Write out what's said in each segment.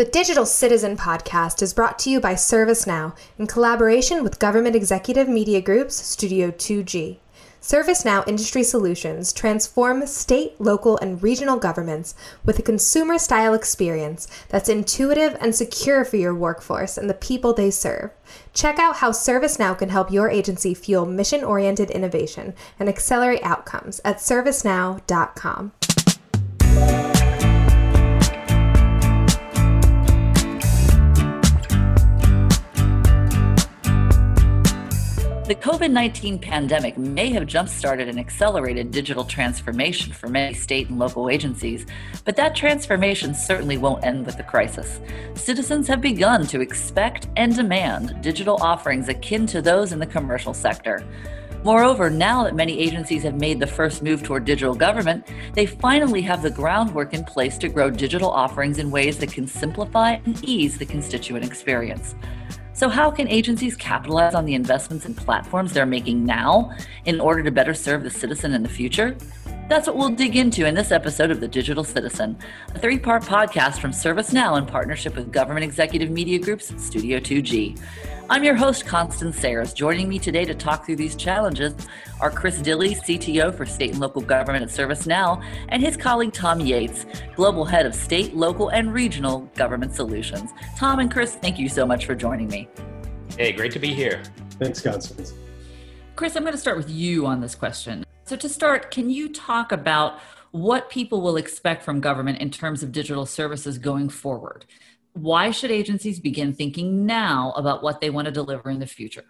The Digital Citizen podcast is brought to you by ServiceNow in collaboration with Government Executive Media Group's Studio 2G. ServiceNow Industry Solutions transform state, local, and regional governments with a consumer style experience that's intuitive and secure for your workforce and the people they serve. Check out how ServiceNow can help your agency fuel mission oriented innovation and accelerate outcomes at servicenow.com. The COVID 19 pandemic may have jump started and accelerated digital transformation for many state and local agencies, but that transformation certainly won't end with the crisis. Citizens have begun to expect and demand digital offerings akin to those in the commercial sector. Moreover, now that many agencies have made the first move toward digital government, they finally have the groundwork in place to grow digital offerings in ways that can simplify and ease the constituent experience. So, how can agencies capitalize on the investments and platforms they're making now in order to better serve the citizen in the future? That's what we'll dig into in this episode of The Digital Citizen, a three part podcast from ServiceNow in partnership with Government Executive Media Group's Studio 2G. I'm your host, Constance Sayers. Joining me today to talk through these challenges are Chris Dilly, CTO for State and Local Government at ServiceNow, and his colleague Tom Yates, Global Head of State, Local, and Regional Government Solutions. Tom and Chris, thank you so much for joining me. Hey, great to be here. Thanks, Constance. Chris, I'm going to start with you on this question. So, to start, can you talk about what people will expect from government in terms of digital services going forward? why should agencies begin thinking now about what they want to deliver in the future?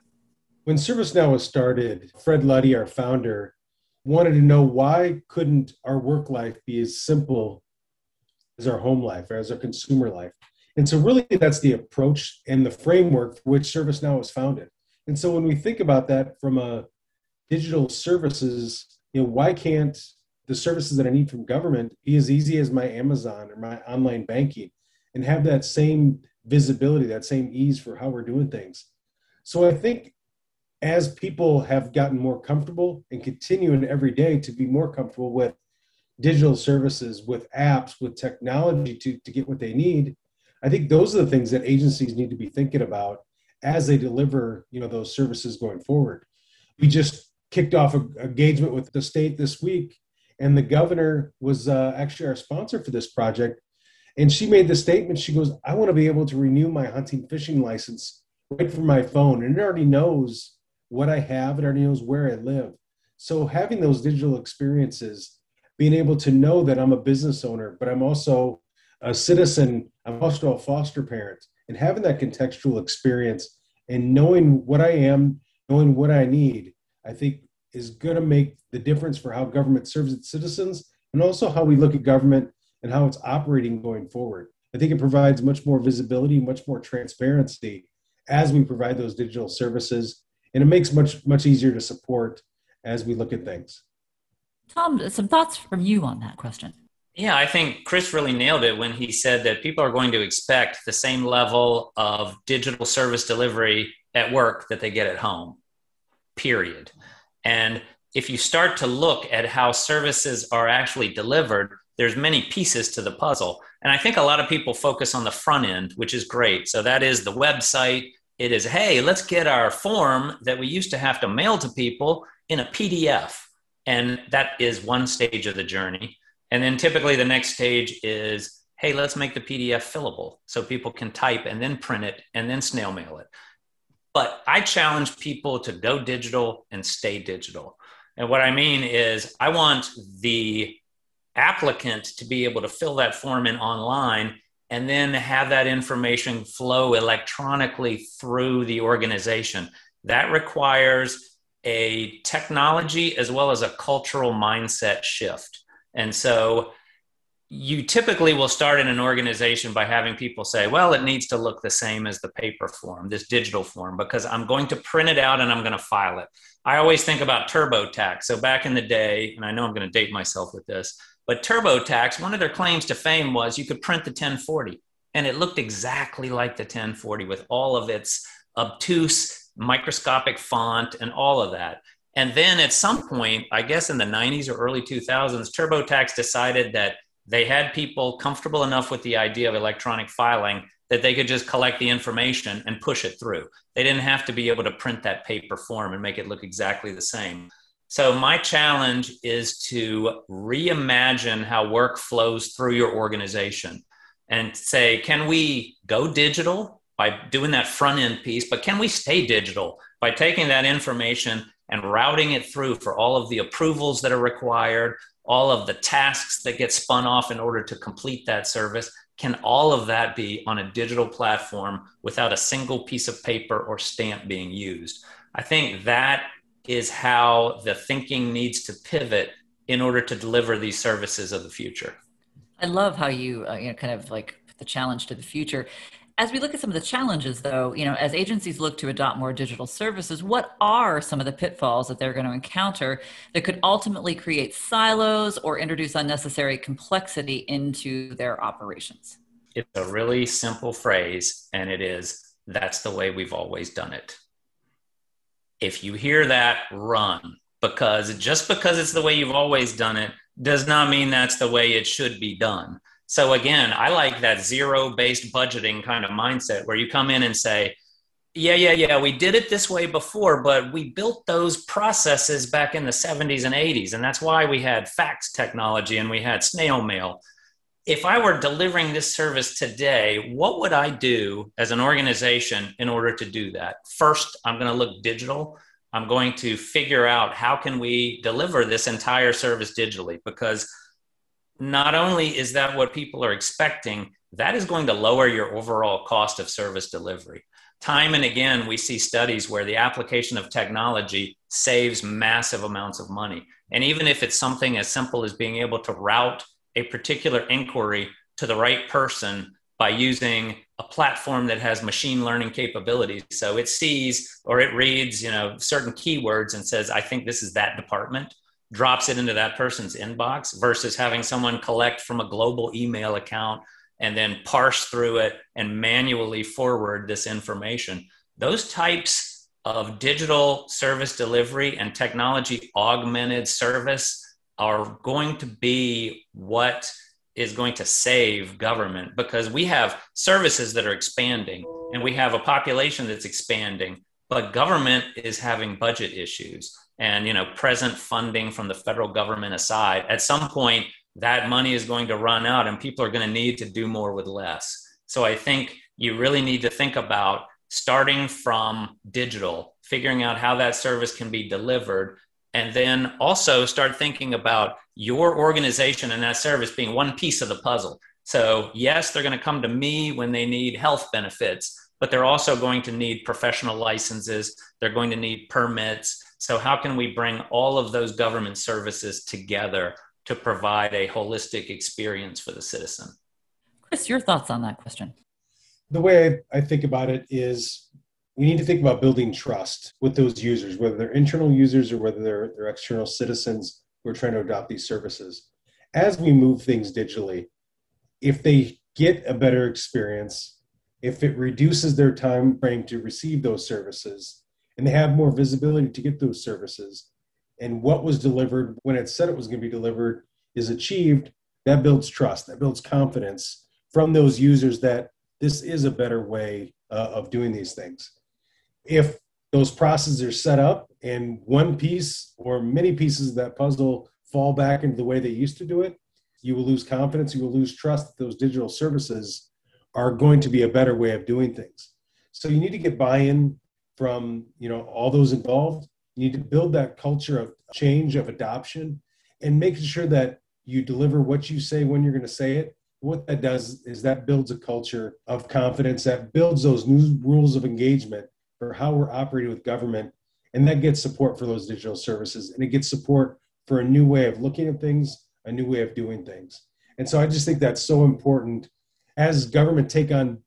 When ServiceNow was started, Fred Luddy, our founder, wanted to know why couldn't our work life be as simple as our home life or as our consumer life? And so, really, that's the approach and the framework for which ServiceNow was founded. And so, when we think about that from a digital services, you know, why can't the services that I need from government be as easy as my Amazon or my online banking? and have that same visibility, that same ease for how we're doing things. So I think as people have gotten more comfortable and continuing every day to be more comfortable with digital services, with apps, with technology to, to get what they need, I think those are the things that agencies need to be thinking about as they deliver, you know, those services going forward. We just kicked off a, engagement with the state this week, and the governor was uh, actually our sponsor for this project and she made the statement she goes, I want to be able to renew my hunting fishing license right from my phone. And it already knows what I have, it already knows where I live. So having those digital experiences, being able to know that I'm a business owner, but I'm also a citizen, I'm also a foster parent, and having that contextual experience and knowing what I am, knowing what I need, I think is going to make the difference for how government serves its citizens and also how we look at government and how it's operating going forward. I think it provides much more visibility, much more transparency as we provide those digital services, and it makes much much easier to support as we look at things. Tom, some thoughts from you on that question. Yeah, I think Chris really nailed it when he said that people are going to expect the same level of digital service delivery at work that they get at home, period. And if you start to look at how services are actually delivered, there's many pieces to the puzzle. And I think a lot of people focus on the front end, which is great. So that is the website. It is, hey, let's get our form that we used to have to mail to people in a PDF. And that is one stage of the journey. And then typically the next stage is, hey, let's make the PDF fillable so people can type and then print it and then snail mail it. But I challenge people to go digital and stay digital. And what I mean is, I want the applicant to be able to fill that form in online and then have that information flow electronically through the organization. That requires a technology as well as a cultural mindset shift. And so you typically will start in an organization by having people say, well, it needs to look the same as the paper form, this digital form, because I'm going to print it out and I'm going to file it. I always think about TurboTax. So back in the day, and I know I'm going to date myself with this, but TurboTax, one of their claims to fame was you could print the 1040, and it looked exactly like the 1040 with all of its obtuse microscopic font and all of that. And then at some point, I guess in the 90s or early 2000s, TurboTax decided that they had people comfortable enough with the idea of electronic filing that they could just collect the information and push it through. They didn't have to be able to print that paper form and make it look exactly the same. So, my challenge is to reimagine how work flows through your organization and say, can we go digital by doing that front end piece, but can we stay digital by taking that information and routing it through for all of the approvals that are required, all of the tasks that get spun off in order to complete that service? Can all of that be on a digital platform without a single piece of paper or stamp being used? I think that is how the thinking needs to pivot in order to deliver these services of the future. I love how you, uh, you know, kind of like the challenge to the future. As we look at some of the challenges, though, you know, as agencies look to adopt more digital services, what are some of the pitfalls that they're going to encounter that could ultimately create silos or introduce unnecessary complexity into their operations? It's a really simple phrase, and it is that's the way we've always done it. If you hear that, run because just because it's the way you've always done it does not mean that's the way it should be done. So again, I like that zero based budgeting kind of mindset where you come in and say, yeah, yeah, yeah, we did it this way before, but we built those processes back in the 70s and 80s. And that's why we had fax technology and we had snail mail. If I were delivering this service today, what would I do as an organization in order to do that? First, I'm going to look digital. I'm going to figure out how can we deliver this entire service digitally because not only is that what people are expecting, that is going to lower your overall cost of service delivery. Time and again, we see studies where the application of technology saves massive amounts of money. And even if it's something as simple as being able to route a particular inquiry to the right person by using a platform that has machine learning capabilities. So it sees or it reads, you know, certain keywords and says, I think this is that department drops it into that person's inbox versus having someone collect from a global email account and then parse through it and manually forward this information. Those types of digital service delivery and technology augmented service are going to be what is going to save government because we have services that are expanding and we have a population that's expanding but government is having budget issues and you know present funding from the federal government aside at some point that money is going to run out and people are going to need to do more with less. So i think you really need to think about starting from digital figuring out how that service can be delivered and then also start thinking about your organization and that service being one piece of the puzzle. So yes they're going to come to me when they need health benefits but they're also going to need professional licenses they're going to need permits so, how can we bring all of those government services together to provide a holistic experience for the citizen? Chris, your thoughts on that question? The way I think about it is we need to think about building trust with those users, whether they're internal users or whether they're, they're external citizens who are trying to adopt these services. As we move things digitally, if they get a better experience, if it reduces their time frame to receive those services, and they have more visibility to get those services. And what was delivered when it said it was going to be delivered is achieved. That builds trust, that builds confidence from those users that this is a better way uh, of doing these things. If those processes are set up and one piece or many pieces of that puzzle fall back into the way they used to do it, you will lose confidence, you will lose trust that those digital services are going to be a better way of doing things. So you need to get buy-in from you know all those involved. You need to build that culture of change of adoption and making sure that you deliver what you say when you're going to say it. What that does is that builds a culture of confidence that builds those new rules of engagement for how we're operating with government and that gets support for those digital services and it gets support for a new way of looking at things a new way of doing things. And so i just think that's so important as government take on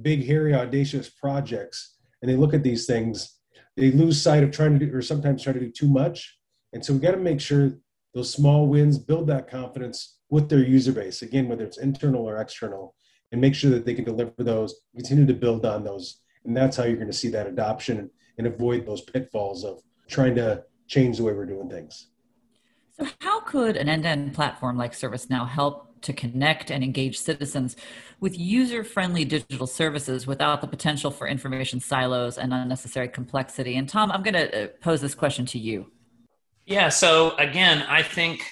big hairy audacious projects and they look at these things, they lose sight of trying to do, or sometimes try to do too much. And so we got to make sure those small wins build that confidence with their user base, again, whether it's internal or external, and make sure that they can deliver those, continue to build on those. And that's how you're going to see that adoption and avoid those pitfalls of trying to change the way we're doing things. So, how could an end to end platform like ServiceNow help to connect and engage citizens with user friendly digital services without the potential for information silos and unnecessary complexity. And Tom, I'm going to uh, pose this question to you. Yeah, so again, I think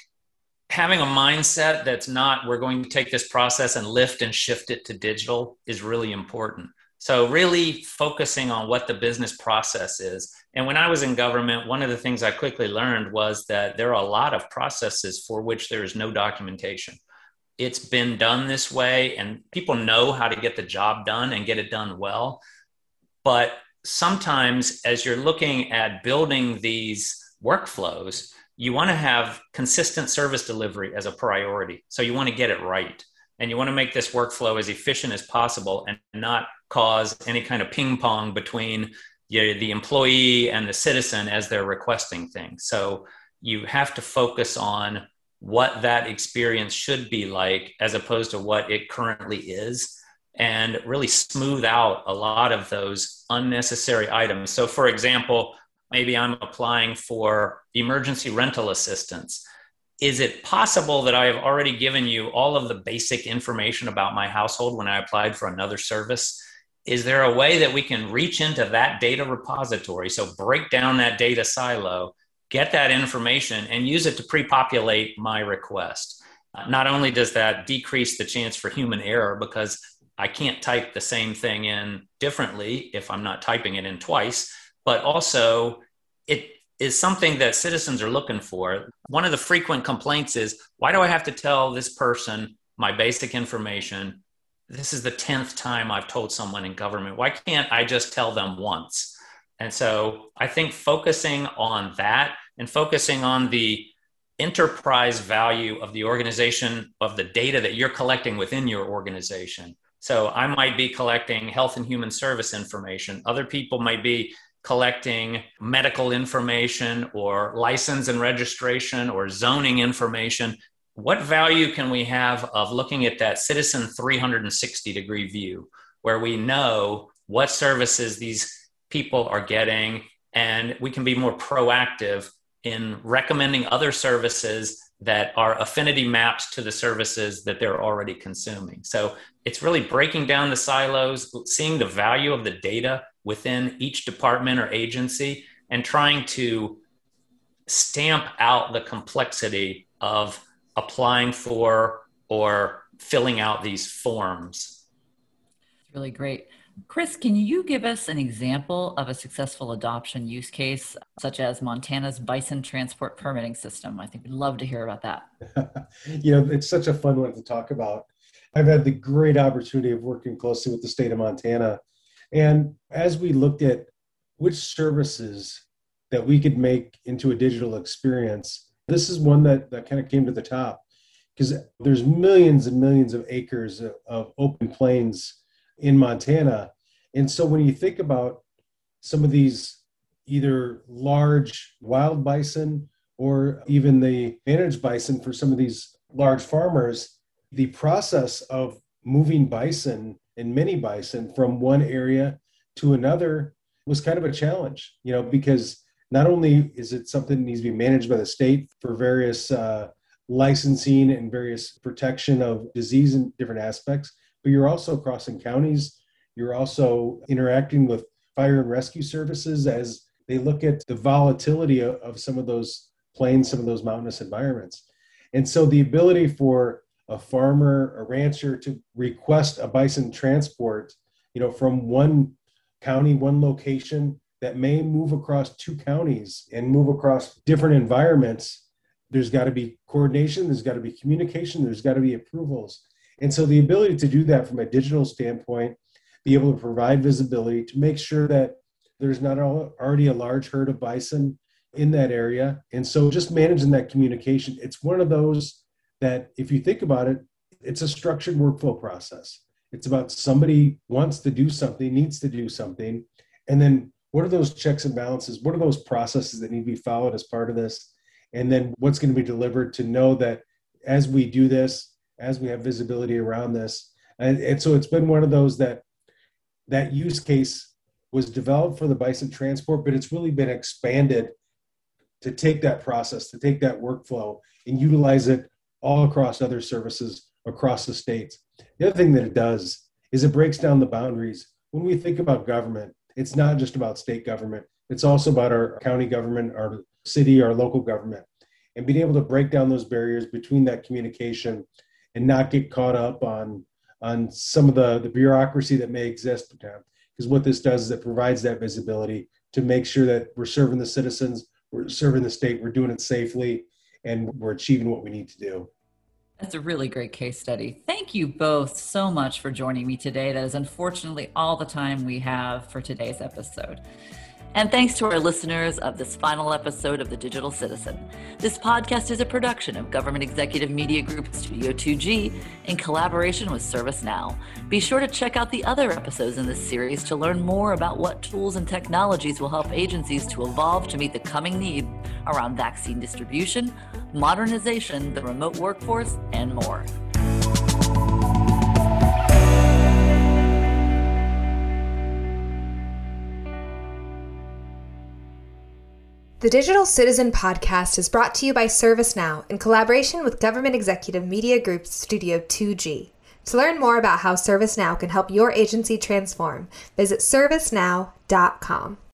having a mindset that's not we're going to take this process and lift and shift it to digital is really important. So, really focusing on what the business process is. And when I was in government, one of the things I quickly learned was that there are a lot of processes for which there is no documentation. It's been done this way, and people know how to get the job done and get it done well. But sometimes, as you're looking at building these workflows, you want to have consistent service delivery as a priority. So, you want to get it right and you want to make this workflow as efficient as possible and not cause any kind of ping pong between you know, the employee and the citizen as they're requesting things. So you have to focus on what that experience should be like as opposed to what it currently is and really smooth out a lot of those unnecessary items. So, for example, maybe I'm applying for emergency rental assistance is it possible that I have already given you all of the basic information about my household when I applied for another service? Is there a way that we can reach into that data repository? So break down that data silo, get that information, and use it to pre populate my request. Uh, not only does that decrease the chance for human error because I can't type the same thing in differently if I'm not typing it in twice, but also it is something that citizens are looking for. One of the frequent complaints is why do I have to tell this person my basic information? This is the 10th time I've told someone in government. Why can't I just tell them once? And so I think focusing on that and focusing on the enterprise value of the organization, of the data that you're collecting within your organization. So I might be collecting health and human service information. Other people might be collecting medical information or license and registration or zoning information. What value can we have of looking at that citizen 360 degree view where we know what services these people are getting and we can be more proactive in recommending other services that are affinity mapped to the services that they're already consuming. So it's really breaking down the silos, seeing the value of the data within each department or agency, and trying to stamp out the complexity of applying for or filling out these forms. Really great. Chris, can you give us an example of a successful adoption use case, such as Montana's bison transport permitting system? I think we'd love to hear about that. you know, it's such a fun one to talk about. I've had the great opportunity of working closely with the state of Montana. And as we looked at which services that we could make into a digital experience, this is one that, that kind of came to the top because there's millions and millions of acres of, of open plains in Montana. And so when you think about some of these either large wild bison or even the managed bison for some of these large farmers, the process of moving bison and many bison from one area to another was kind of a challenge, you know, because not only is it something that needs to be managed by the state for various uh, licensing and various protection of disease and different aspects, but you're also crossing counties. You're also interacting with fire and rescue services as they look at the volatility of, some of those plains, some of those mountainous environments. And so the ability for a farmer, a rancher to request a bison transport, you know, from one county, one location that may move across two counties and move across different environments, there's got to be coordination, there's got to be communication, there's got to be approvals. And so the ability to do that from a digital standpoint, be able to provide visibility to make sure that there's not already a large herd of bison in that area. And so just managing that communication, it's one of those that if you think about it, it's a structured workflow process. It's about somebody wants to do something, needs to do something. And then what are those checks and balances? What are those processes that need to be followed as part of this? And then what's going to be delivered to know that as we do this, as we have visibility around this. And, and so it's been one of those that that use case was developed for the bison transport, but it's really been expanded to take that process, to take that workflow and utilize it all across other services across the states. The other thing that it does is it breaks down the boundaries. When we think about government, it's not just about state government, it's also about our county government, our city, our local government, and being able to break down those barriers between that communication and not get caught up on on some of the, the bureaucracy that may exist because what this does is it provides that visibility to make sure that we're serving the citizens we're serving the state we're doing it safely and we're achieving what we need to do that's a really great case study. Thank you both so much for joining me today. That is unfortunately all the time we have for today's episode. And thanks to our listeners of this final episode of The Digital Citizen. This podcast is a production of Government Executive Media Group Studio 2G in collaboration with ServiceNow. Be sure to check out the other episodes in this series to learn more about what tools and technologies will help agencies to evolve to meet the coming need around vaccine distribution, modernization, the remote workforce, and more. The Digital Citizen podcast is brought to you by ServiceNow in collaboration with Government Executive Media Group's Studio 2G. To learn more about how ServiceNow can help your agency transform, visit servicenow.com.